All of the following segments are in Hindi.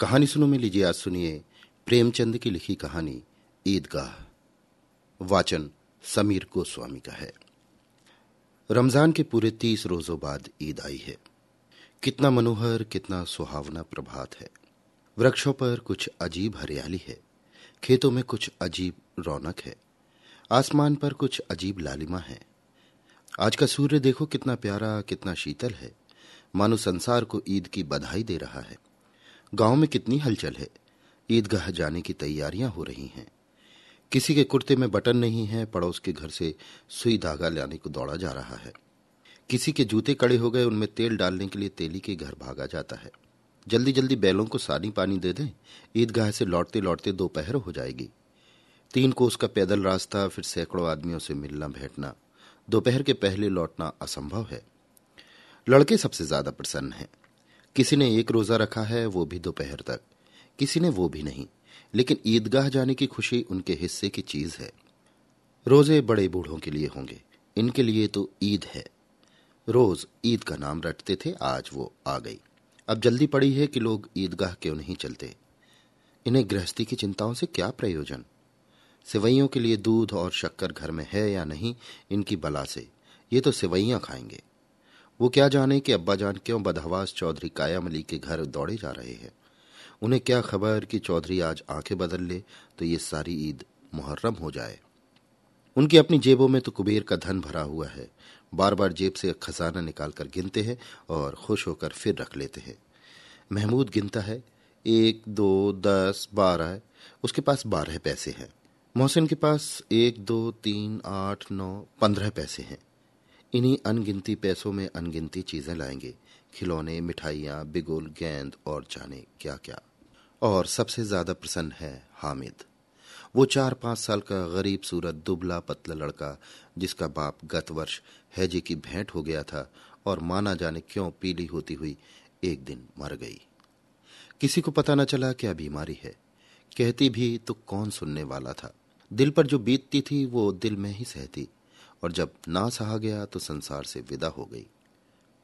कहानी सुनो में लीजिए आज सुनिए प्रेमचंद की लिखी कहानी, ईदगाह। वाचन समीर गोस्वामी का है। रमज़ान के पूरे तीस रोजों बाद ईद आई है। कितना मनोहर, कितना सुहावना प्रभात है। वृक्षों पर कुछ अजीब हरियाली है। खेतों में कुछ अजीब रौनक है। आसमान पर कुछ अजीब लालिमा है। आज का सूर्य देखो कितना प्यारा, कितना शीतल है। मानो संसार को ईद की बधाई दे रहा है। गाँव में कितनी हलचल है। ईदगाह जाने की तैयारियाँ हो रही हैं। किसी के कुर्ते में बटन नहीं है, पड़ोस के घर से सुई धागा लाने को दौड़ा जा रहा है। किसी के जूते कड़े हो गए, उनमें तेल डालने के लिए तेली के घर भागा जाता है। जल्दी जल्दी बैलों को सानी पानी दे दें, ईदगाह से लौटते लौटते दोपहर हो जाएगी। तीन का पैदल रास्ता, फिर सैकड़ों आदमियों से मिलना बैठना दोपहर के पहले लौटना असंभव है। लड़के सबसे ज़्यादा प्रसन्न हैं। किसी ने एक रोजा रखा है, वो भी दोपहर तक। किसी ने वो भी नहीं। लेकिन ईदगाह जाने की खुशी उनके हिस्से की चीज़ है। रोज़े बड़े बूढ़ों के लिए होंगे। इनके लिए तो ईद है। रोज ईद का नाम रटते थे, आज वो आ गई। अब जल्दी पड़ी है कि लोग ईदगाह क्यों नहीं चलते। इन्हें गृहस्थी की चिंताओं से क्या प्रयोजन? सिवैयों के लिए दूध और शक्कर घर में है या नहीं, इनकी बला से। ये तो सिवैयां खाएँगे। वो क्या जाने कि अब्बाजान क्यों बदहवास चौधरी कायामली के घर दौड़े जा रहे हैं? उन्हें क्या खबर कि चौधरी आज आँखें बदल ले तो ये सारी ईद मुहर्रम हो जाए? उनकी अपनी जेबों में तो कुबेर का धन भरा हुआ है। बार बार जेब से खजाना निकालकर गिनते हैं और खुश होकर फिर रख लेते हैं। महमूद गिनता है, एक, दो, दस, बारह, उसके पास बारह पैसे हैं। मोहसिन के पास एक, दो, तीन, आठ, नौ, पंद्रह पैसे हैं। इन्हीं अनगिनती पैसों में अनगिनती चीज़ें लाएँगे। खिलौने, मिठाइयाँ, बिगुल, गेंद और जाने क्या क्या और सबसे ज़्यादा प्रसन्न है हामिद। वो चार पाँच साल का गरीब सूरत, दुबला, पतला लड़का, जिसका बाप गत वर्ष हैजे की भेंट हो गया था और माना जाने क्यों पीली होती हुई एक दिन मर गई। किसी को पता न चला क्या बीमारी है। कहती भी तो कौन सुनने वाला था। दिल पर जो बीतती थी वो दिल में ही सहती। और जब ना सहा गया तो संसार से विदा हो गई।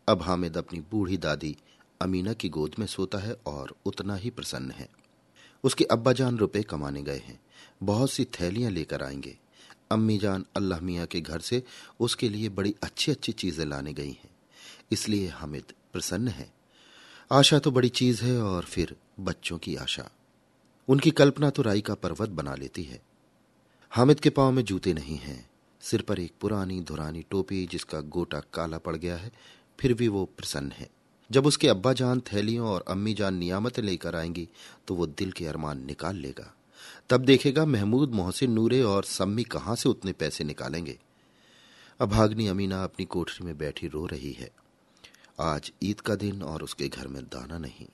अब हामिद अपनी बूढ़ी दादी अमीना की गोद में सोता है और उतना ही प्रसन्न है। उसके अब्बा जान रुपए कमाने गए हैं। बहुत सी थैलियाँ लेकर आएँगे। अम्मी जान अल्लाह मियाँ के घर से उसके लिए बड़ी अच्छी अच्छी चीज़ें लाने गई हैं। इसलिए हामिद प्रसन्न है। आशा तो बड़ी चीज़ है और फिर बच्चों की आशा। उनकी कल्पना तो राई का पर्वत बना लेती है। हामिद के पाँव में जूते नहीं हैं। सिर पर एक पुरानी धुरानी टोपी जिसका गोटा काला पड़ गया है, फिर भी वो प्रसन्न है। जब उसके अब्बा जान थैलियों और अम्मी जान नियामतें लेकर आएँगी तो वो दिल के अरमान निकाल लेगा। तब देखेगा महमूद मोहसिन नूरे और सम्मी कहाँ से उतने पैसे निकालेंगे। अभाग्नि अमीना अपनी कोठरी में बैठी रो रही है। आज ईद का दिन और उसके घर में दाना नहीं।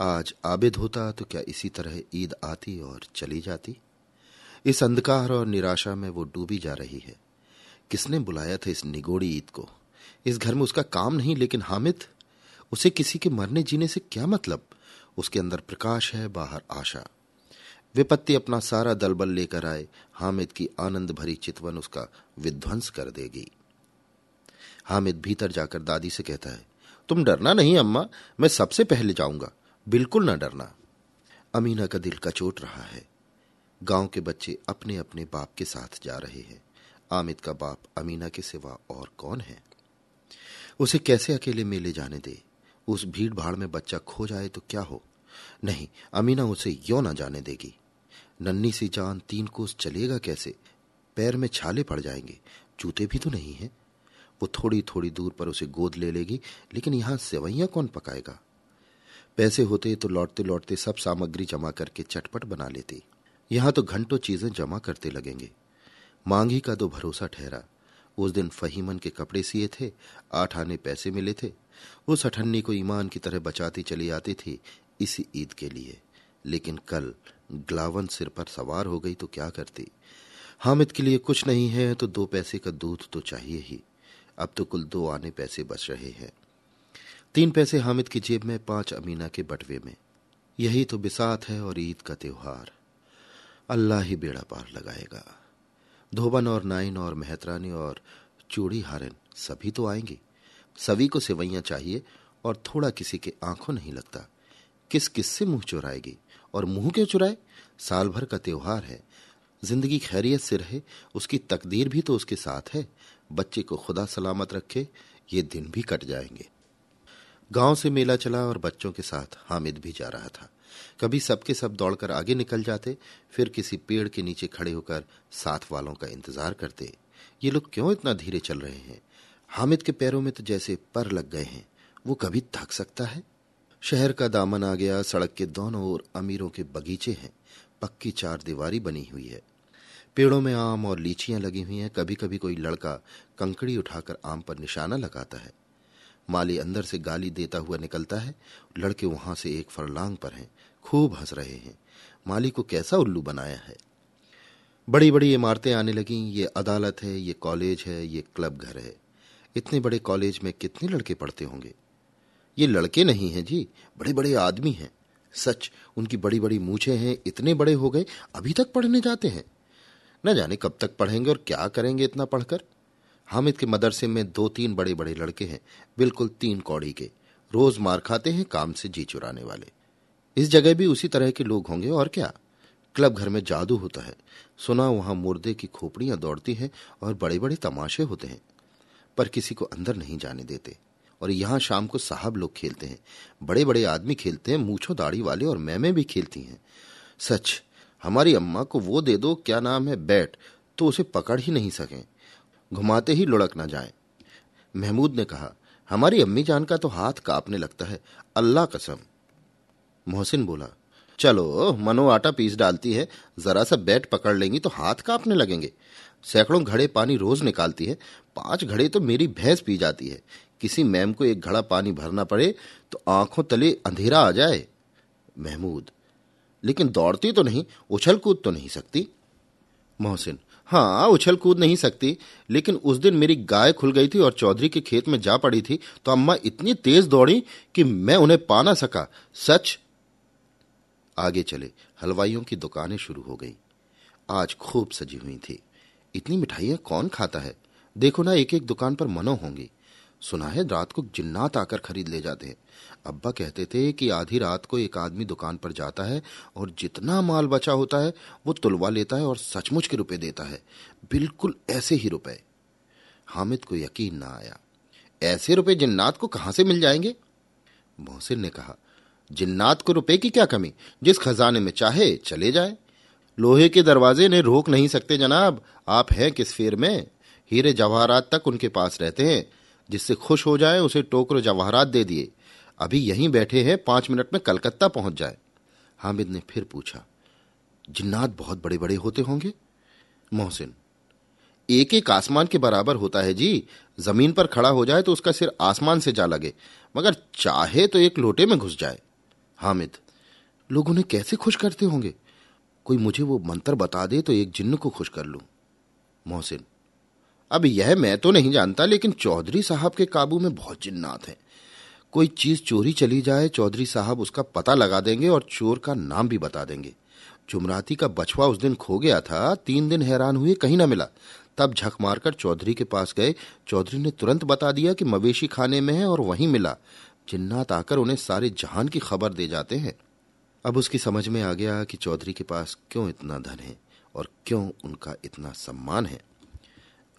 आज आबिद होता तो क्या इसी तरह ईद आती और चली जाती? इस अंधकार और निराशा में वो डूबी जा रही है। किसने बुलाया था इस निगोड़ी ईद को? इस घर में उसका काम नहीं, लेकिन हामिद? उसे किसी के मरने जीने से क्या मतलब? उसके अंदर प्रकाश है, बाहर आशा। विपत्ति अपना सारा दलबल लेकर आए। हामिद की आनंद भरी चितवन उसका विध्वंस कर देगी। हामिद भीतर जाकर दादी से कहता है, तुम डरना नहीं अम्मा, मैं सबसे पहले जाऊँगा। बिल्कुल ना डरना। अमीना का दिल का चोट रहा है। गाँव के बच्चे अपने अपने बाप के साथ जा रहे हैं। आमिद का बाप अमीना के सिवा और कौन है? उसे कैसे अकेले मेले जाने दे? उस भीड़ भाड़ में बच्चा खो जाए तो क्या हो? नहीं, अमीना उसे यो ना जाने देगी। नन्नी सी जान तीन कोस चलेगा कैसे? पैर में छाले पड़ जाएँगे। जूते भी तो नहीं है। वो थोड़ी थोड़ी दूर पर उसे गोद ले लेगी, लेकिन यहाँ सेवैया कौन पकाएगा? पैसे होते तो लौटते लौटते सब सामग्री जमा करके चटपट बना लेती। यहाँ तो घंटों चीज़ें जमा करते लगेंगे। मांगी का तो भरोसा ठहरा। उस दिन फहीमन के कपड़े सिए थे, आठ आने पैसे मिले थे। उस अठन्नी को ईमान की तरह बचाती चली आती थी इसी ईद के लिए। लेकिन कल ग्लावन सिर पर सवार हो गई तो क्या करती? हामिद के लिए कुछ नहीं है तो दो पैसे का दूध तो चाहिए ही। अब तो कुल दो आने पैसे बच रहे हैं। तीन पैसे हामिद की जेब में, पाँच अमीना के बटवे में। यही तो बिसात है और ईद का त्योहार। अल्लाह ही बेड़ा पार लगाएगा। धोबन और नाइन और मेहतरानी और चूड़ी हारन सभी तो आएँगे। सभी को सिवैयां चाहिए और थोड़ा किसी के आँखों नहीं लगता। किस किस से मुँह चुराएगी और मुँह क्यों चुराए? साल भर का त्योहार है। ज़िंदगी खैरियत से रहे, उसकी तकदीर भी तो उसके साथ है। बच्चे को खुदा सलामत रखे, ये दिन भी कट जाएँगे। गाँव से मेला चला और बच्चों के साथ हामिद भी जा रहा था। कभी सबके सब दौड़कर आगे निकल जाते, फिर किसी पेड़ के नीचे खड़े होकर साथ वालों का इंतज़ार करते। ये लोग क्यों इतना धीरे चल रहे हैं? हामिद के पैरों में तो जैसे पर लग गए हैं। वो कभी थक सकता है? शहर का दामन आ गया, सड़क के दोनों ओर अमीरों के बगीचे हैं। पक्की चार दीवारी बनी हुई है। पेड़ों में आम और लीचियाँ लगी हुई हैं। कभी कभी कोई लड़का कंकड़ी उठाकर आम पर निशाना लगाता है। माली अंदर से गाली देता हुआ निकलता है। लड़के वहाँ से एक फरलांग पर हैं। खूब हंस रहे हैं। माली को कैसा उल्लू बनाया है? बड़ी बड़ी इमारतें आने लगी। ये अदालत है, ये कॉलेज है, ये क्लब घर है। इतने बड़े कॉलेज में कितने लड़के पढ़ते होंगे? ये लड़के नहीं हैं जी। बड़े बड़े आदमी हैं। सच, उनकी बड़ी बड़ी मूछे हैं, इतने बड़े हो गए, अभी तक पढ़ने जाते हैं। न जाने कब तक पढ़ेंगे और क्या करेंगे इतना पढ़कर? हामिद के मदरसे में दो तीन बड़े बड़े लड़के हैं, बिल्कुल तीन कौड़ी के। रोज मार खाते हैं, काम से जी चुराने वाले। इस जगह भी उसी तरह के लोग होंगे, और क्या? क्लब घर में जादू होता है। सुना वहाँ मुर्दे की खोपड़ियाँ दौड़ती हैं और बड़े बड़े तमाशे होते हैं। पर किसी को अंदर नहीं जाने देते। और यहाँ शाम को साहब लोग खेलते हैं। बड़े बड़े आदमी खेलते हैं, मूछो दाढ़ी वाले और मैमे भी खेलती हैं। सच, हमारी अम्मा को वो दे दो, क्या नाम है, बैट तो उसे पकड़ ही नहीं सकें। घुमाते ही लुढ़क ना जाए। महमूद ने कहा, हमारी अम्मी जान का तो हाथ कांपने लगता है। अल्लाह कसम। मोहसिन बोला, चलो, मनो आटा पीस डालती है। जरा सा बैट पकड़ लेंगी तो हाथ कांपने लगेंगे। सैकड़ों घड़े पानी रोज निकालती है। पाँच घड़े तो मेरी भैंस पी जाती है। किसी मैम को एक घड़ा पानी भरना पड़े तो आँखों तले अंधेरा आ जाए। महमूद, लेकिन दौड़ती तो नहीं, उछल कूद तो नहीं सकती? मोहसिन हाँ उछल कूद नहीं सकती, लेकिन उस दिन मेरी गाय खुल गई थी और चौधरी के खेत में जा पड़ी थी तो अम्मा इतनी तेज दौड़ी कि मैं उन्हें पा ना सका। सच आगे चले, हलवाइयों की दुकानें शुरू हो गई। आज खूब सजी हुई थी। इतनी मिठाइयाँ कौन खाता है? देखो ना एक एक दुकान पर मनो होंगी। सुना है, रात को जिन्नात आकर खरीद ले जाते हैं। अब्बा कहते थे कि आधी रात को एक आदमी दुकान पर जाता है और जितना माल बचा होता है, वो तुलवा लेता है और सचमुच के रुपए देता है। बिल्कुल ऐसे ही रुपए। हामिद को यकीन ना आया। ऐसे रुपए जिन्नात को कहाँ से मिल जाएँगे? मोहसिन ने कहा, जिन्नात को रुपए की क्या कमी? जिस खजाने में चाहे चले जाए। लोहे के दरवाजे ने रोक नहीं सकते जनाब। आप हैं किस फेर में? हीरे जवाहरात तक उनके पास रहते हैं। जिससे खुश हो जाए, उसे टोकरो जवाहरात दे दिए। अभी यहीं बैठे हैं, पाँच मिनट में कलकत्ता पहुँच जाए। हामिद ने फिर पूछा, जिन्नात बहुत बड़े बड़े होते होंगे? मोहसिन एक एक आसमान के बराबर होता है जी। ज़मीन पर खड़ा हो जाए तो उसका सिर आसमान से जा लगे, मगर चाहे तो एक लोटे में घुस जाए। हामिद, लोग उन्हें कैसे खुश करते होंगे? कोई मुझे वो मंत्र बता दे तो एक जिन्न को खुश कर लूँ। मोहसिन, अब यह मैं तो नहीं जानता, लेकिन चौधरी साहब के काबू में बहुत जिन्नात हैं। कोई चीज़ चोरी चली जाए, चौधरी साहब उसका पता लगा देंगे और चोर का नाम भी बता देंगे। जुमराती का बछवा उस दिन खो गया था, तीन दिन हैरान हुए, कहीं ना मिला। तब झक मारकर चौधरी के पास गए। चौधरी ने तुरंत बता दिया कि मवेशी खाने में है और वहीं मिला। जिन्नात आकर उन्हें सारे जहान की खबर दे जाते हैं। अब उसकी समझ में आ गया कि चौधरी के पास क्यों इतना धन है और क्यों उनका इतना सम्मान है।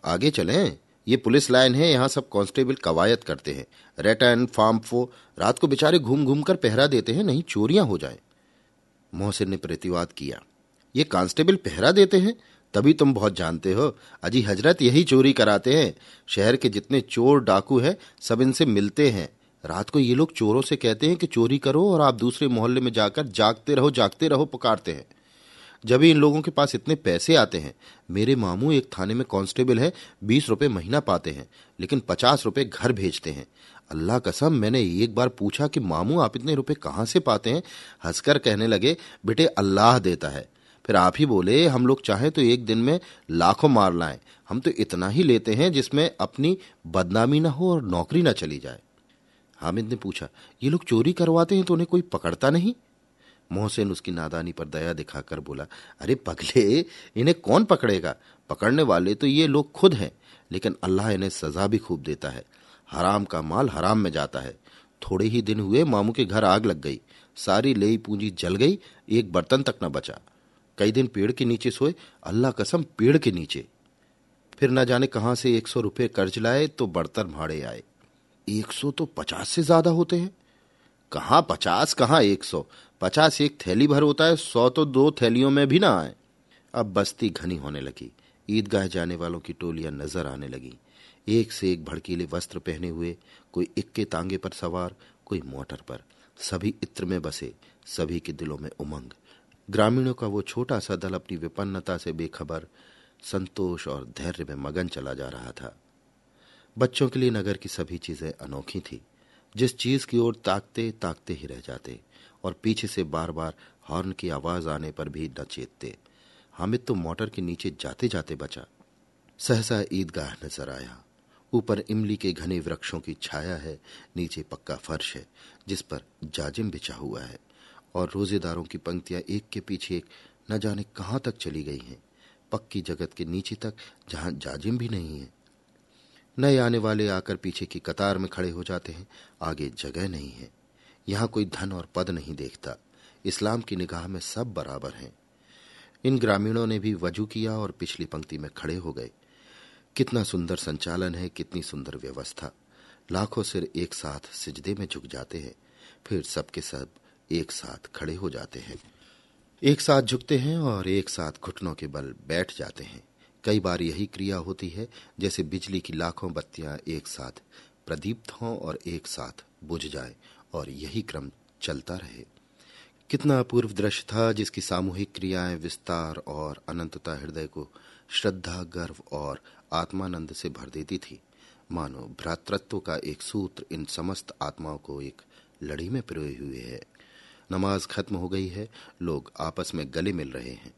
आगे चलें। ये पुलिस लाइन है, यहाँ सब कांस्टेबल कवायद करते हैं। रेटन फार्म फो, रात को बेचारे घूम घूम कर पहरा देते हैं, नहीं चोरियाँ हो जाए। मोहसिन ने प्रतिवाद किया। ये कांस्टेबल पहरा देते हैं? तभी तुम बहुत जानते हो। अजी हज़रत यही चोरी कराते हैं। शहर के जितने चोर डाकू हैं, सब इनसे मिलते हैं। रात को ये लोग चोरों से कहते हैं कि चोरी करो और आप दूसरे मोहल्ले में जाकर जागते रहो जागते रहो, पुकारते हैं। जब इन लोगों के पास इतने पैसे आते हैं, मेरे मामू एक थाने में कांस्टेबल है, बीस रुपए महीना पाते हैं, लेकिन पचास रुपए घर भेजते हैं। अल्लाह कसम, मैंने एक बार पूछा कि मामू, आप इतने रुपए कहाँ से पाते हैं? हंसकर कहने लगे, बेटे, अल्लाह देता है। फिर आप ही बोले, हम लोग चाहें तो एक दिन में लाखों मार लाएँ। हम तो इतना ही लेते हैं जिसमें अपनी बदनामी ना हो और नौकरी ना चली जाए। हामिद ने पूछा, ये लोग चोरी करवाते हैं तो उन्हें कोई पकड़ता नहीं? मोहसिन उसकी नादानी पर दया दिखाकर बोला, अरे पगले, इन्हें कौन पकड़ेगा? पकड़ने वाले तो ये लोग खुद हैं, लेकिन अल्लाह इन्हें सजा भी खूब देता है। हराम का माल हराम में जाता है। थोड़े ही दिन हुए, मामू के घर आग लग गई। सारी लेई पूंजी जल गई, एक बर्तन तक न बचा। कई दिन पेड़ के नीचे सोए, अल्लाह कसम पेड़ के नीचे। फिर न जाने कहाँ से एक सौ रुपये कर्ज लाए तो बर्तन भाड़े आए। एक सौ तो पचास से ज़्यादा होते हैं। कहाँ पचास, कहाँ एक सौ? पचास एक थैली भर होता है, सौ तो दो थैलियों में भी ना आए। अब बस्ती घनी होने लगी। ईदगाह जाने वालों की टोलियाँ नज़र आने लगी। एक से एक भड़कीले वस्त्र पहने हुए, कोई इक्के तांगे पर सवार, कोई मोटर पर। सभी इत्र में बसे, सभी के दिलों में उमंग। ग्रामीणों का वो छोटा सा दल अपनी विपन्नता से बेखबर, संतोष और धैर्य में मगन चला जा रहा था। बच्चों के लिए नगर की सभी चीज़ें अनोखी थी। जिस चीज़ की ओर ताकते ताकते ही रह जाते और पीछे से बार बार हॉर्न की आवाज़ आने पर भी न चेतते। हामिद तो मोटर के नीचे जाते जाते बचा। सहसा ईदगाह नज़र आया। ऊपर इमली के घने वृक्षों की छाया है, नीचे पक्का फर्श है, जिस पर जाजिम बिछा हुआ है और रोजेदारों की पंक्तियाँ एक के पीछे एक न जाने कहाँ तक चली गई हैं। पक्की जगत के नीचे तक जहाँ जाजिम भी नहीं है नए आने वाले आकर पीछे की कतार में खड़े हो जाते हैं। आगे जगह नहीं है। यहाँ कोई धन और पद नहीं देखता। इस्लाम की निगाह में सब बराबर हैं। इन ग्रामीणों ने भी वज़ू किया और पिछली पंक्ति में खड़े हो गए। कितना सुंदर संचालन है, कितनी सुंदर व्यवस्था। लाखों सिर एक साथ सिजदे में झुक जाते हैं। फिर सबके सब एक साथ खड़े हो जाते हैं। एक साथ झुकते हैं और एक साथ घुटनों के बल बैठ जाते हैं। कई बार यही क्रिया होती है, जैसे बिजली की लाखों बत्तियाँ एक साथ प्रदीप्त हों और एक साथ बुझ जाए, और यही क्रम चलता रहे। कितना अपूर्व दृश्य था जिसकी सामूहिक क्रियाएँ विस्तार और अनंतता हृदय को श्रद्धा, गर्व और आत्मानंद से भर देती थी। मानो भ्रातृत्व का एक सूत्र इन समस्त आत्माओं को एक लड़ी में पिरोए हुए है। नमाज़ खत्म हो गई है, लोग आपस में गले मिल रहे हैं।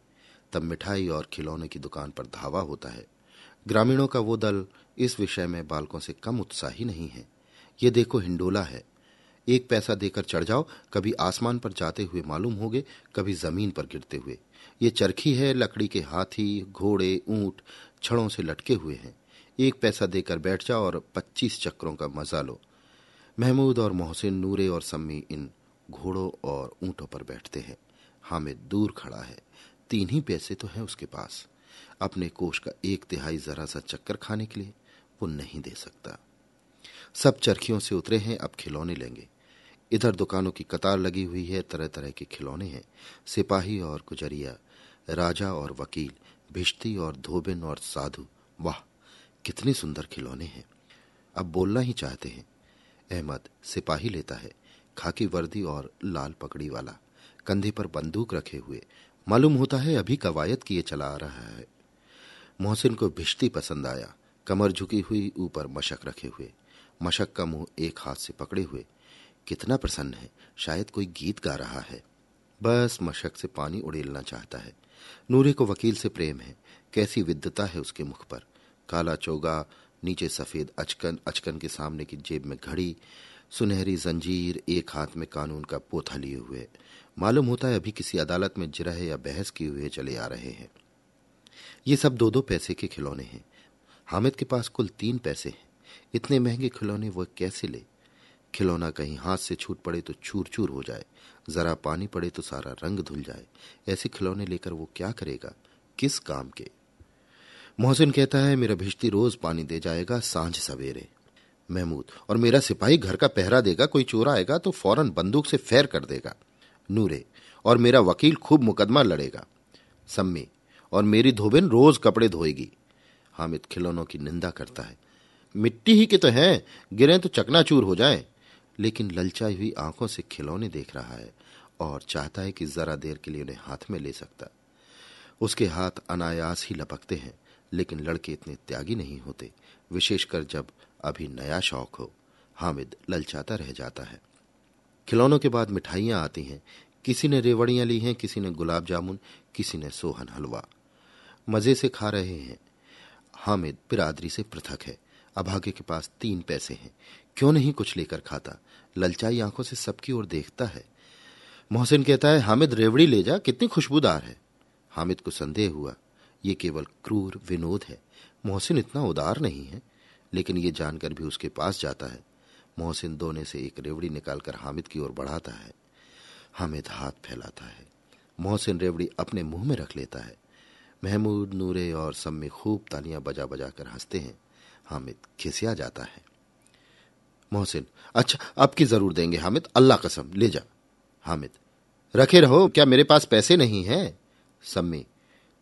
तब मिठाई और खिलौने की दुकान पर धावा होता है। ग्रामीणों का वो दल इस विषय में बालकों से कम उत्साही नहीं है। ये देखो हिंडोला है। एक पैसा देकर चढ़ जाओ, कभी आसमान पर जाते हुए मालूम होगे, कभी ज़मीन पर गिरते हुए। ये चरखी है, लकड़ी के हाथी, घोड़े, ऊँट, छड़ों से लटके हुए हैं। एक पैसा देकर बैठ जाओ और पच्चीस चक्रों का मज़ा लो। महमूद और मोहसिन नूरे और सम्मी इन घोड़ों और ऊंटों पर बैठते हैं। हामिद दूर खड़ा है। तीन ही पैसे तो हैं उसके पास। अपने कोष का एक तिहाई जरा सा चक्कर खाने के लिए वो नहीं दे सकता। सब चरखियों से उतरे हैं, अब खिलौने लेंगे। इधर दुकानों की कतार लगी हुई है तरह तरह के खिलौने हैं। सिपाही और गुजरिया राजा और वकील, भिश्ती और धोबिन और साधु। वाह, कितने सुंदर खिलौने हैं। अब बोलना ही चाहते हैं। अहमद सिपाही लेता है, खाकी वर्दी और लाल पकड़ी वाला। कंधे पर बंदूक रखे हुए मालूम होता है अभी कवायद किए चला आ रहा है। मोहसिन को भिश्ती पसंद आया। कमर झुकी हुई, ऊपर मशक रखे हुए। मशक का मुँह एक हाथ से पकड़े हुए। कितना प्रसन्न है। शायद कोई गीत गा रहा है। बस मशक से पानी उड़ेलना चाहता है। नूरे को वकील से प्रेम है। कैसी विद्यता है उसके मुख पर। काला चोगा, नीचे सफ़ेद अचकन अचकन के सामने की जेब में घड़ी। सुनहरी जंजीर एक हाथ में कानून का पोथा लिए हुए। मालूम होता है अभी किसी अदालत में जिरह या बहस किए हुए चले आ रहे हैं। ये सब दो दो पैसे के खिलौने हैं। हामिद के पास कुल तीन पैसे हैं। इतने महँगे खिलौने वह कैसे ले? खिलौना कहीं हाथ से छूट पड़े तो चूर चूर हो जाए। जरा पानी पड़े तो सारा रंग धुल जाए। ऐसे खिलौने लेकर वो क्या करेगा? किस काम के? मोहसिन कहता है, मेरा भिश्ती रोज पानी दे जाएगा, साँझ सवेरे। महमूद। और मेरा सिपाही घर का पहरा देगा, कोई चोर आएगा तो फ़ौरन बंदूक से फैर कर देगा। नूरे, और मेरा वकील खूब मुकदमा लड़ेगा। सम्मी, और मेरी धोबिन रोज कपड़े धोएगी। हामिद खिलौनों की निंदा करता है। मिट्टी ही के तो हैं, गिरे तो चकनाचूर हो जाएँ। लेकिन ललचाई हुई आँखों से खिलौने देख रहा है, और चाहता है कि जरा देर के लिए उन्हें हाथ में ले सकता। उसके हाथ अनायास ही लपकते हैं, लेकिन लड़के इतने त्यागी नहीं होते, विशेषकर जब अभी नया शौक हो। हामिद ललचाता रह जाता है। खिलौनों के बाद मिठाइयाँ आती हैं। किसी ने रेवड़ियाँ ली हैं, किसी ने गुलाब जामुन, किसी ने सोहन हलवा। मज़े से खा रहे हैं। हामिद बिरादरी से पृथक है। अभागे के पास तीन पैसे हैं। क्यों नहीं कुछ लेकर खाता? ललचाई आँखों से सबकी ओर देखता है। मोहसिन कहता है, हामिद, रेवड़ी ले जा, कितनी खुशबूदार है। हामिद को संदेह हुआ, ये केवल क्रूर विनोद है। मोहसिन इतना उदार नहीं है। लेकिन ये जानकर भी उसके पास जाता है। मोहसिन दोने से एक रेवड़ी निकालकर हामिद की ओर बढ़ाता है। हामिद हाथ फैलाता है। मोहसिन रेवड़ी अपने मुँह में रख लेता है। महमूद, नूरे और सब में खूब तालियाँ बजा बजा कर हँसते हैं। हामिद खिसिया जाता है। मोहसिन अच्छा अब की ज़रूर देंगे हामिद। अल्लाह कसम, ले जा। हामिद, रखे रहो, क्या मेरे पास पैसे नहीं हैं? सम्मी,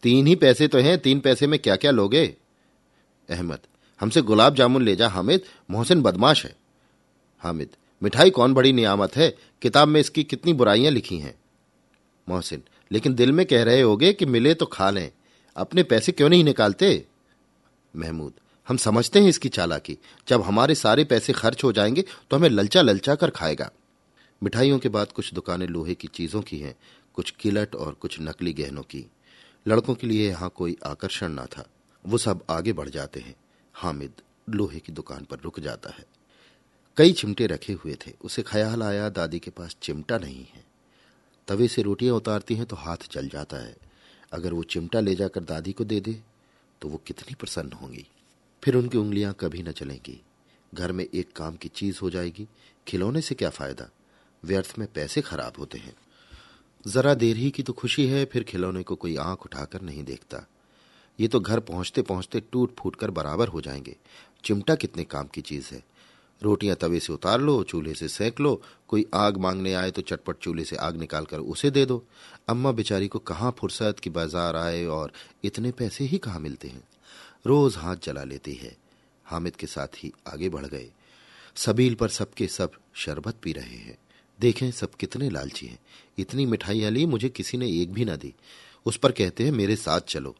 तीन ही पैसे तो हैं, तीन पैसे में क्या क्या लोगे? अहमद हमसे गुलाब जामुन ले जा, हामिद, मोहसिन बदमाश है। हामिद, मिठाई कौन बड़ी नियामत है? किताब में इसकी कितनी बुराइयाँ लिखी हैं। मोहसिन, लेकिन दिल में कह रहे होगे कि मिले तो खा लें। अपने पैसे क्यों नहीं निकालते? महमूद, हम समझते हैं इसकी चालाकी। जब हमारे सारे पैसे खर्च हो जाएँगे तो हमें ललचा ललचा कर खाएगा। मिठाइयों के बाद कुछ दुकानें लोहे की चीज़ों की हैं, कुछ किलट और कुछ नकली गहनों की। लड़कों के लिए यहाँ कोई आकर्षण न था। वो सब आगे बढ़ जाते हैं। हामिद लोहे की दुकान पर रुक जाता है। कई चिमटे रखे हुए थे। उसे ख्याल आया, दादी के पास चिमटा नहीं है। तवे से रोटियाँ उतारती हैं तो हाथ जल जाता है। अगर वो चिमटा ले जाकर दादी को दे दे तो वो कितनी प्रसन्न होंगी। फिर उनकी उंगलियाँ कभी न चलेंगी। घर में एक काम की चीज़ हो जाएगी। खिलौने से क्या फ़ायदा? व्यर्थ में पैसे खराब होते हैं। जरा देर ही की तो खुशी है, फिर खिलौने को कोई आँख उठाकर नहीं देखता। ये तो घर पहुँचते पहुँचते टूट फूट कर बराबर हो जाएँगे। चिमटा कितने काम की चीज़ है। रोटियाँ तवे से उतार लो, चूल्हे से सेक लो, कोई आग मांगने आए तो चटपट चूल्हे से आग निकालकर उसे दे दो। अम्मा बेचारी को कहाँ फुर्सत की बाज़ार आए और इतने पैसे ही कहाँ मिलते हैं? रोज हाथ जला लेती है। हामिद के साथ ही आगे बढ़ गए। सबील पर सबके सब शरबत पी रहे हैं। देखें सब कितने लालची हैं। इतनी मिठाइयाँ ली मुझे किसी ने एक भी ना दी। उस पर कहते हैं, मेरे साथ चलो।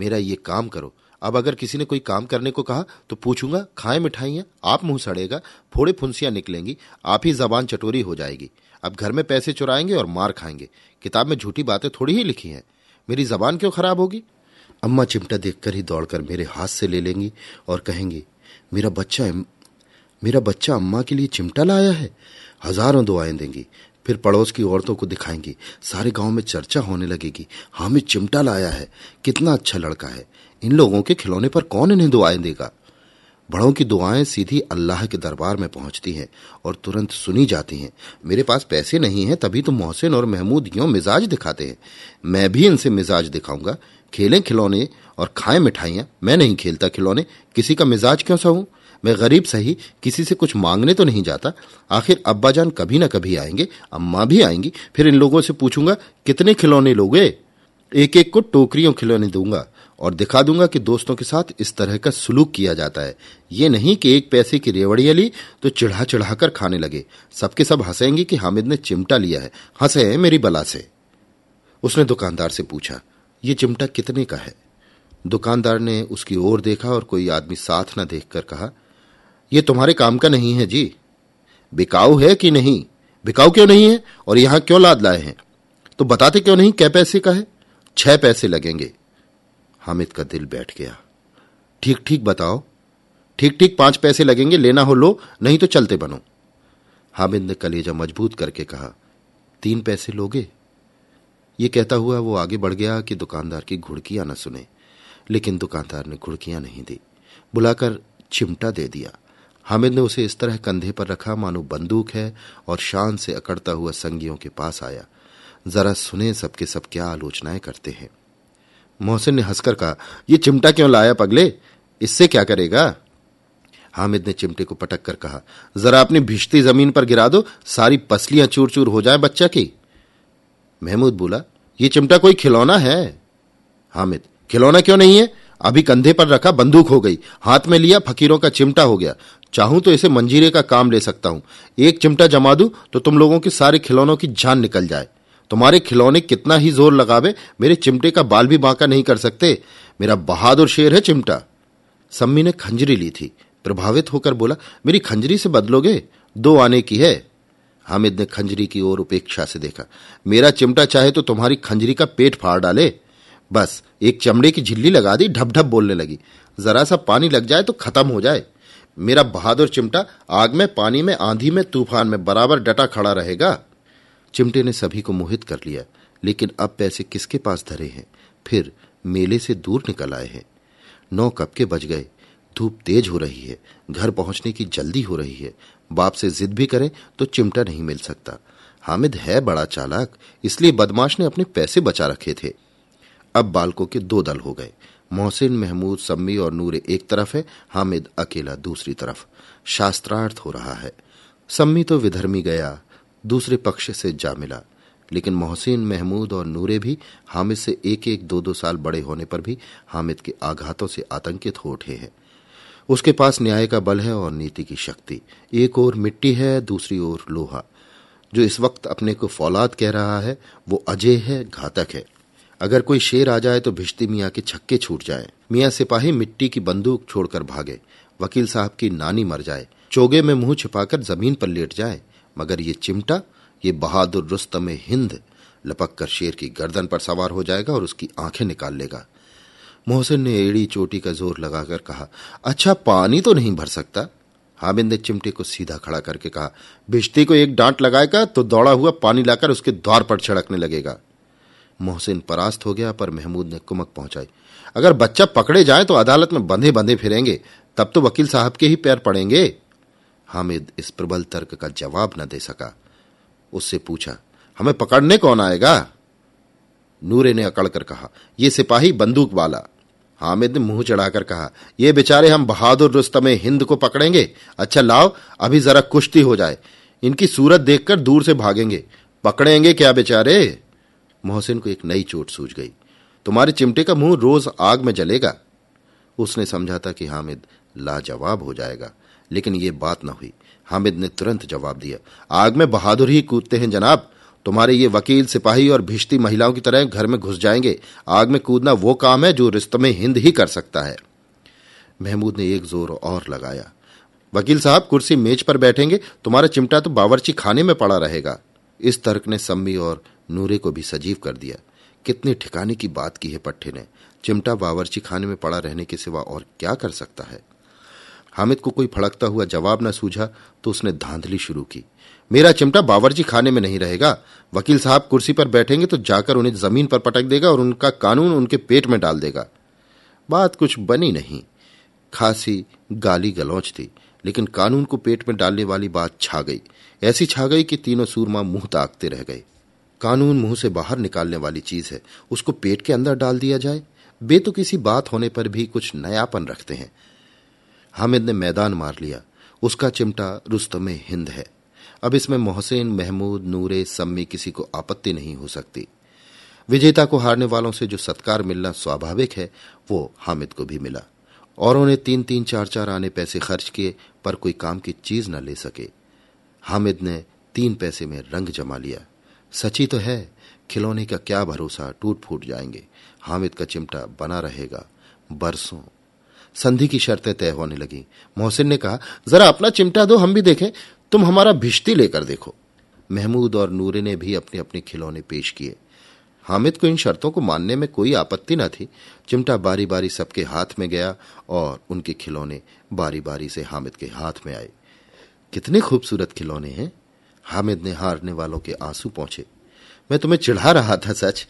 मेरा ये काम करो। अब अगर किसी ने कोई काम करने को कहा तो पूछूँगा, खाए मिठाइयाँ, आप मुँह सड़ेगा, फोड़े फुंसियाँ निकलेंगी, आप ही जबान चटोरी हो जाएगी। अब घर में पैसे चुराएँगे और मार खाएँगे। किताब में झूठी बातें थोड़ी ही लिखी हैं। मेरी जबान क्यों खराब होगी? अम्मा चिमटा देखकर ही दौड़कर मेरे हाथ से ले लेंगी और कहेंगी, मेरा बच्चा मेरा बच्चा अम्मा के लिए चिमटा लाया है, हज़ारों दुआएँ देंगी। फिर पड़ोस की औरतों को दिखाएँगी। सारे गाँव में चर्चा होने लगेगी। हामिद चिमटा लाया है। कितना अच्छा लड़का है। इन लोगों के खिलौने पर कौन इन्हें दुआएँ देगा? बड़ों की दुआएँ सीधी अल्लाह के दरबार में पहुँचती हैं और तुरंत सुनी जाती हैं। मेरे पास पैसे नहीं हैं, तभी तो मोहसिन और महमूद यूँ मिजाज दिखाते हैं। मैं भी इनसे मिजाज दिखाऊँगा। खेलें खिलौने और खाएँ मिठाइयाँ। मैं नहीं खेलता खिलौने। किसी का मिजाज क्यों सहूं? मैं गरीब सही, किसी से कुछ मांगने तो नहीं जाता। आखिर अब्बा जान कभी ना कभी आएँगे, अम्मा भी आएँगी, फिर इन लोगों से पूछूँगा, कितने खिलौने लोगे? एक एक को टोकरियों खिलौने दूँगा और दिखा दूँगा कि दोस्तों के साथ इस तरह का सुलूक किया जाता है। ये नहीं कि एक पैसे की रेवड़िया ली तो चिढ़ा चिढ़ाकर खाने लगे। सबके सब हंसेंगे कि हामिद ने चिमटा लिया है। हंसे है मेरी बला से। उसने दुकानदार से पूछा, ये चिमटा कितने का है? दुकानदार ने उसकी ओर देखा और कोई आदमी साथ न देखकर कहा ये तुम्हारे काम का नहीं है, जी। बिकाऊ है कि नहीं? बिकाऊ क्यों नहीं है? और यहाँ क्यों लाद लाए हैं? तो बताते क्यों नहीं कै पैसे का है? छह पैसे लगेंगे। हामिद का दिल बैठ गया। ठीक ठीक बताओ। ठीक ठीक पाँच पैसे लगेंगे, लेना हो लो, नहीं तो चलते बनो। हामिद ने कलेजा मज़बूत करके कहा, तीन पैसे लोगे? ये कहता हुआ वो आगे बढ़ गया कि दुकानदार की घुड़कियाँ न सुने, लेकिन दुकानदार ने घुड़कियाँ नहीं दी। बुलाकर चिमटा दे दिया। हामिद ने उसे इस तरह कंधे पर रखा, मानो बंदूक है, और शान से अकड़ता हुआ संगियों के पास आया। जरा सुने सबके सब क्या आलोचनाएँ करते हैं। मोहसिन ने हंसकर कहा यह चिमटा क्यों लाया पगले? इससे क्या करेगा? हामिद ने चिमटे को पटक कर कहा, जरा अपनी भिश्ती ज़मीन पर गिरा दो, सारी पसलियाँ चूर चूर हो जाए बच्चा की। महमूद बोला, ये चिमटा कोई खिलौना है? हामिद, खिलौना क्यों नहीं है? अभी कंधे पर रखा बंदूक हो गई, हाथ में लिया, फकीरों का चिमटा हो गया। चाहूँ तो इसे मंजीरे का काम ले सकता हूँ। एक चिमटा जमा दू तो तुम लोगों के सारे खिलौनों की जान निकल जाए। तुम्हारे खिलौने कितना ही ज़ोर लगावे, मेरे चिमटे का बाल भी बांका नहीं कर सकते। मेरा बहादुर शेर है चिमटा। सम्मी ने खंजरी ली थी। प्रभावित होकर बोला, मेरी खंजरी से बदलोगे? दो आने की है। हामिद ने खंजरी की ओर उपेक्षा से देखा। मेरा चिमटा चाहे तो तुम्हारी खंजरी का पेट फाड़ डाले। बस, एक चमड़े की झिल्ली लगा दी ढप ढप बोलने लगी। जरा सा पानी लग जाए तो खत्म हो जाए। मेरा बहादुर चिमटा, आग में, पानी में, आंधी में, तूफ़ान में बराबर डटा खड़ा रहेगा। चिमटे ने सभी को मोहित कर लिया, लेकिन अब पैसे किसके पास धरे हैं? फिर मेले से दूर निकल आए हैं। नौ कब के बज गए। धूप तेज हो रही है। घर पहुँचने की जल्दी हो रही है। बाप से जिद भी करें तो चिमटा नहीं मिल सकता। हामिद है बड़ा चालाक, इसलिए बदमाश ने अपने पैसे बचा रखे थे। अब बालकों के दो दल हो गए। मोहसिन, महमूद, सम्मी और नूरे एक तरफ़ है, हामिद अकेला दूसरी तरफ़। शास्त्रार्थ हो रहा है। सम्मी तो विधर्मी गया, दूसरे पक्ष से जा मिला। लेकिन मोहसिन, महमूद और नूरे भी हामिद से एक एक दो दो साल बड़े होने पर भी हामिद के आघातों से आतंकित हो उठे हैं। उसके पास न्याय का बल है और नीति की शक्ति। एक ओर मिट्टी है, दूसरी ओर लोहा। जो इस वक्त अपने को फौलाद कह रहा है, वो अजय है, घातक है। अगर कोई शेर आ जाए तो भिश्ती मियाँ के छक्के छूट जाए। मियाँ सिपाही मिट्टी की बंदूक छोड़कर भागे। वकील साहब की नानी मर जाए। चोगे में मुँह छिपाकर ज़मीन पर लेट जाए। मगर ये चिमटा, ये बहादुर रुस्तम हिंद, लपक कर शेर की गर्दन पर सवार हो जाएगा और उसकी आँखें निकाल लेगा। मोहसिन ने एड़ी चोटी का ज़ोर लगाकर कहा अच्छा पानी तो नहीं भर सकता? हामिद ने चिमटे को सीधा खड़ा करके कहा, भिश्ती को एक डांट लगाएगा तो दौड़ा हुआ पानी लाकर उसके द्वार पर छिड़कने लगेगा। मोहसिन परास्त हो गया, पर महमूद ने कुमक पहुंचाई। अगर बच्चा पकड़े जाए तो अदालत में बंधे बंधे फिरेंगे, तब तो वकील साहब के ही पैर पड़ेंगे। हामिद इस प्रबल तर्क का जवाब न दे सका। उससे पूछा, हमें पकड़ने कौन आएगा? नूरे ने अकड़कर कहा, ये सिपाही बंदूक वाला। हामिद ने मुँह चढ़ाकर कहा, ये बेचारे हम बहादुर रुस्तम हिंद को पकड़ेंगे? अच्छा लाओ, अभी जरा कुश्ती हो जाए। इनकी सूरत देखकर दूर से भागेंगे। पकड़ेंगे क्या बेचारे? मोहसिन को एक नई चोट सूझ गई। तुम्हारे चिमटे का मुँह रोज आग में जलेगा। उसने समझा था कि हामिद लाजवाब हो जाएगा, लेकिन ये बात न हुई। हामिद ने तुरंत जवाब दिया, आग में बहादुर ही कूदते हैं जनाब। तुम्हारे ये वकील, सिपाही और भिश्ती महिलाओं की तरह घर में घुस जाएँगे। आग में कूदना वो काम है जो रिश्तों में हिंद ही कर सकता है। महमूद ने एक ज़ोर और लगाया, वकील साहब, कुर्सी मेज पर बैठेंगे। तुम्हारा चिमटा तो बावर्ची खाने में पड़ा रहेगा। इस तर्क ने सम्मी और नूरे को भी सजीव कर दिया। कितने ठिकाने की बात की है पट्टे ने। चिमटा बावर्ची खाने में पड़ा रहने के सिवा और क्या कर सकता है? हामिद को कोई फड़कता हुआ जवाब न सूझा तो उसने धांधली शुरू की। मेरा चिमटा बावर्ची खाने में नहीं रहेगा। वकील साहब कुर्सी पर बैठेंगे तो जाकर उन्हें ज़मीन पर पटक देगा और उनका कानून उनके पेट में डाल देगा। बात कुछ बनी नहीं। खासी, गाली गलौच थी, लेकिन कानून को पेट में डालने वाली बात छा गई। ऐसी छा गई कि तीनों सूरमा मुँह ताकते रह गए। कानून मुँह से बाहर निकालने वाली चीज़ है। उसको पेट के अंदर डाल दिया जाए। बे तो किसी बात होने पर भी कुछ नयापन रखते हैं। हामिद ने मैदान मार लिया। उसका चिमटा रुस्तम हिंद है। अब इसमें मोहसिन, महमूद, नूरे, सम्मी किसी को आपत्ति नहीं हो सकती। विजेता को हारने वालों से जो सत्कार मिलना स्वाभाविक है, वो हामिद को भी मिला। औरों ने तीन तीन चार चार आने पैसे खर्च किए, पर कोई काम की चीज़ न ले सके। हामिद ने तीन पैसे में रंग जमा लिया। सची तो है, खिलौने का क्या भरोसा, टूट फूट जाएँगे। हामिद का चिमटा बना रहेगा बरसों। संधि की शर्तें तय होने लगी। मोहसिन ने कहा, जरा अपना चिमटा दो, हम भी देखें। तुम हमारा भिश्ती लेकर देखो। महमूद और नूरे ने भी अपने अपने खिलौने पेश किए। हामिद को इन शर्तों को मानने में कोई आपत्ति न थी। चिमटा बारी बारी सबके हाथ में गया और उनके खिलौने बारी बारी से हामिद के हाथ में आए। कितने खूबसूरत खिलौने हैं। हामिद ने हारने वालों के आँसू पहुँचे। मैं तुम्हें चिढ़ा रहा था, सच।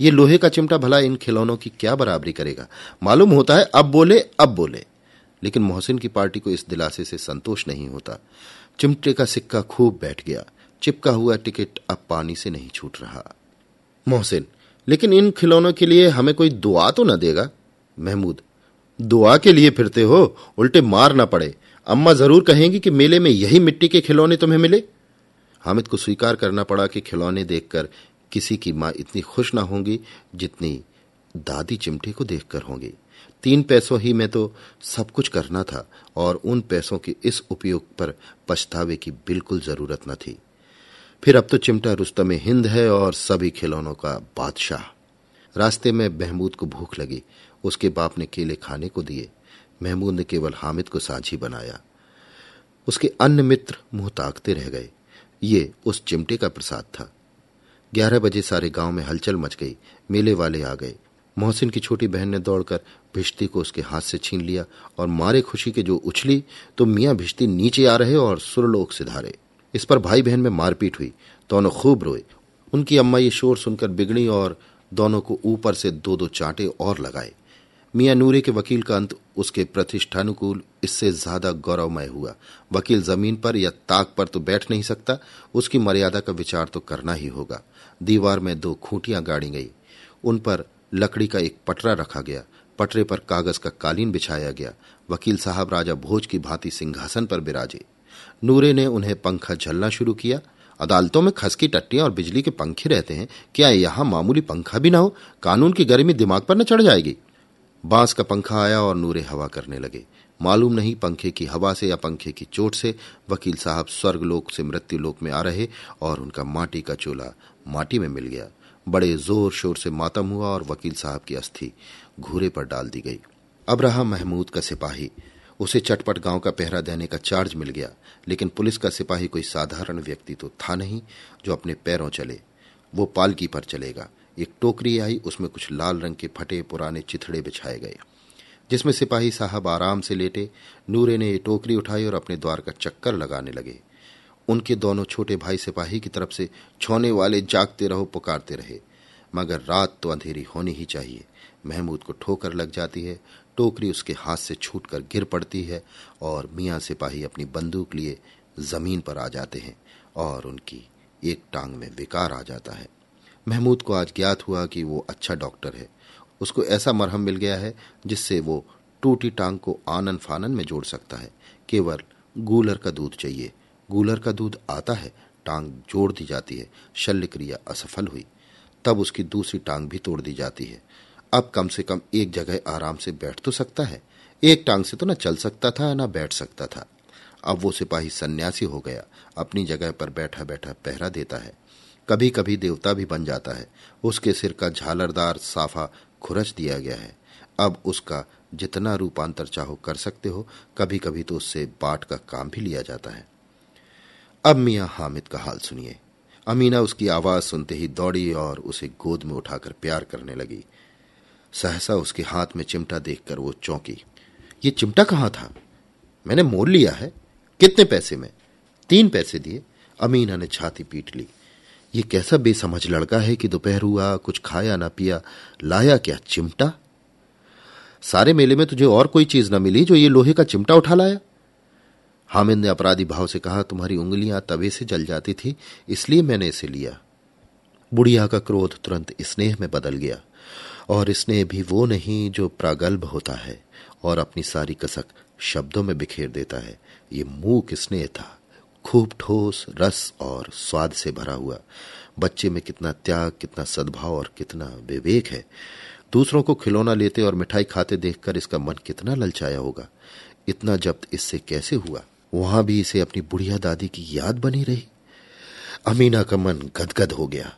ये लोहे का चिमटा भला इन खिलौनों की क्या बराबरी करेगा? मालूम होता है, अब बोले अब बोले। लेकिन मोहसिन की पार्टी को इस दिलासे से संतोष नहीं होता। चिमटे का सिक्का खूब बैठ गया। चिपका हुआ टिकट अब पानी से नहीं छूट रहा। मोहसिन, लेकिन इन खिलौनों के लिए हमें कोई दुआ तो न देगा? महमूद, दुआ के लिए फिरते हो, उल्टे मार ना पड़े। अम्मा ज़रूर कहेंगी कि मेले में यही मिट्टी के खिलौने तुम्हें मिले। हामिद को स्वीकार करना पड़ा कि खिलौने देखकर किसी की माँ इतनी खुश ना होंगी जितनी दादी चिमटे को देखकर होंगी। तीन पैसों ही में तो सब कुछ करना था और उन पैसों के इस उपयोग पर पछतावे की बिल्कुल ज़रूरत न थी। फिर अब तो चिमटा रुस्तम हिंद है और सभी खिलौनों का बादशाह। रास्ते में महमूद को भूख लगी। उसके बाप ने केले खाने को दिए। महमूद ने केवल हामिद को साझी बनाया। उसके अन्य मित्र मुँह ताकते रह गए। ये उस चिमटे का प्रसाद था। ग्यारह बजे सारे गाँव में हलचल मच गई। मेले वाले आ गए। मोहसिन की छोटी बहन ने दौड़कर भिश्ती को उसके हाथ से छीन लिया और मारे खुशी के जो उछली तो मियाँ भिश्ती नीचे आ रहे और सुरलोक से धारे इस पर भाई बहन में मारपीट हुई। दोनों खूब रोए। उनकी अम्मा ये शोर सुनकर बिगड़ी और दोनों को ऊपर से दो दो चांटे और लगाए। मियाँ नूरे के वकील का अंत उसके प्रतिष्ठानुकूल, इससे ज़्यादा गौरवमय हुआ। वकील ज़मीन पर या ताक पर तो बैठ नहीं सकता, उसकी मर्यादा का विचार तो करना ही होगा। दीवार में दो खूंटियाँ गाड़ी गई। उन पर लकड़ी का एक पटरा रखा गया। पटरे पर कागज़ का कालीन बिछाया गया। वकील साहब राजा भोज की भांति सिंहासन पर बिराजे। नूरे ने उन्हें पंखा झलना शुरू किया। अदालतों में खसकी टट्टियाँ और बिजली के पंखे रहते हैं। क्या यहाँ मामूली पंखा भी ना हो? कानून की गर्मी दिमाग पर न चढ़ जाएगी। बाँस का पंखा आया और नूरे हवा करने लगे। मालूम नहीं पंखे की हवा से या पंखे की चोट से, वकील साहब स्वर्गलोक से मृत्यु लोक में आ रहे और उनका माटी का चोला माटी में मिल गया। बड़े ज़ोर शोर से मातम हुआ और वकील साहब की अस्थि घूरे पर डाल दी गई। अब रहा महमूद का सिपाही, उसे चटपट गाँव का पहरा देने का चार्ज मिल गया, लेकिन पुलिस का सिपाही कोई साधारण व्यक्ति तो था नहीं जो अपने पैरों चले, वो पालकी पर चलेगा। एक टोकरी आई, उसमें कुछ लाल रंग के फटे पुराने चिथड़े बिछाए गए। जिसमें सिपाही साहब आराम से लेटे, नूरे ने ये टोकरी उठाई और अपने द्वार का चक्कर लगाने लगे। उनके दोनों छोटे भाई सिपाही की तरफ़ से छोने वाले जागते रहो, पुकारते रहे। मगर रात तो अंधेरी होनी ही चाहिए। महमूद को ठोकर लग जाती है। टोकरी उसके हाथ से छूटकर गिर पड़ती है और मियाँ सिपाही अपनी बंदूक लिए ज़मीन पर आ जाते हैं और उनकी एक टांग में विकार आ जाता है। महमूद को आज ज्ञात हुआ कि वो अच्छा डॉक्टर है। उसको ऐसा मरहम मिल गया है जिससे वो टूटी टांग को आनन फानन में जोड़ सकता है। केवल गूलर का दूध चाहिए। गूलर का दूध आता है, टांग जोड़ दी जाती है। शल्य क्रिया असफल हुई। तब उसकी दूसरी टांग भी तोड़ दी जाती है। अब कम से कम एक जगह आराम से बैठ तो सकता है। एक टांग से तो न चल सकता था, न बैठ सकता था। अब वो सिपाही सन्यासी हो गया। अपनी जगह पर बैठा बैठा पहरा देता है। कभी कभी देवता भी बन जाता है। उसके सिर का झालरदार साफा खुरच दिया गया है। अब उसका जितना रूपांतर चाहो कर सकते हो कभी कभी तो उससे बाट का काम भी लिया जाता है। अब मियाँ हामिद का हाल सुनिए। अमीना उसकी आवाज़ सुनते ही दौड़ी और उसे गोद में उठाकर प्यार करने लगी। सहसा उसके हाथ में चिमटा देखकर वो चौंकी। ये चिमटा कहाँ था? मैंने मोल लिया है। कितने पैसे में? तीन पैसे दिए? अमीना ने छाती पीट ली। ये कैसा बेसमझ लड़का है कि दोपहर हुआ, कुछ खाया ना पिया, लाया क्या चिमटा? सारे मेले में तुझे और कोई चीज़ ना मिली जो ये लोहे का चिमटा उठा लाया? हामिद ने अपराधी भाव से कहा, तुम्हारी उंगलियाँ तवे से जल जाती थी, इसलिए मैंने इसे लिया। बुढ़िया का क्रोध तुरंत स्नेह में बदल गया, और स्नेह भी वो नहीं जो प्रागल्भ होता है और अपनी सारी कसक शब्दों में बिखेर देता है। ये मूक स्नेह था। खूब ठोस, रस और स्वाद से भरा हुआ। बच्चे में कितना त्याग, कितना सद्भाव और कितना विवेक है। दूसरों को खिलौना लेते और मिठाई खाते देखकर इसका मन कितना ललचाया होगा। इतना जब्त इससे कैसे हुआ? वहाँ भी इसे अपनी बुढ़िया दादी की याद बनी रही। अमीना का मन गदगद हो गया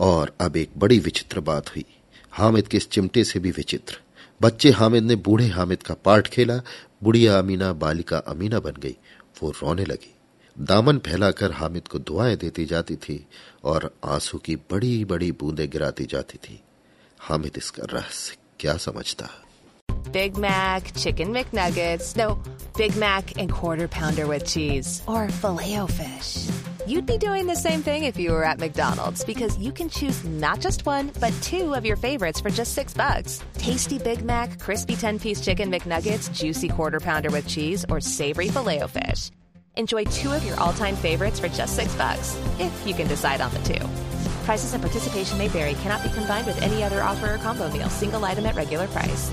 और अब एक बड़ी विचित्र बात हुई। हामिद के इस चिमटे से भी विचित्र। बच्चे हामिद ने बूढ़े हामिद का पाठ खेला। बुढ़िया अमीना बालिका अमीना बन गई। वो रोने लगी। दामन फैलाकर हामिद को दुआएं देती जाती थी और आंसू की बड़ी बड़ी बूंदें गिराती जाती थी हामिद इसका रहस्य क्या समझता Big Mac, Chicken McNuggets, no, Big Mac and Quarter Pounder with cheese, or filet fish. You'd be doing the same thing if you were at McDonald's because you can choose not just one, but two of your favorites for just six bucks. Tasty Big Mac, crispy 10 piece chicken McNuggets, juicy quarter pounder with cheese, or savory filet fish. Enjoy two of your all time favorites for just six bucks, if you can decide on the two. Prices and participation may vary, cannot be combined with any other offer or combo meal, single item at regular price.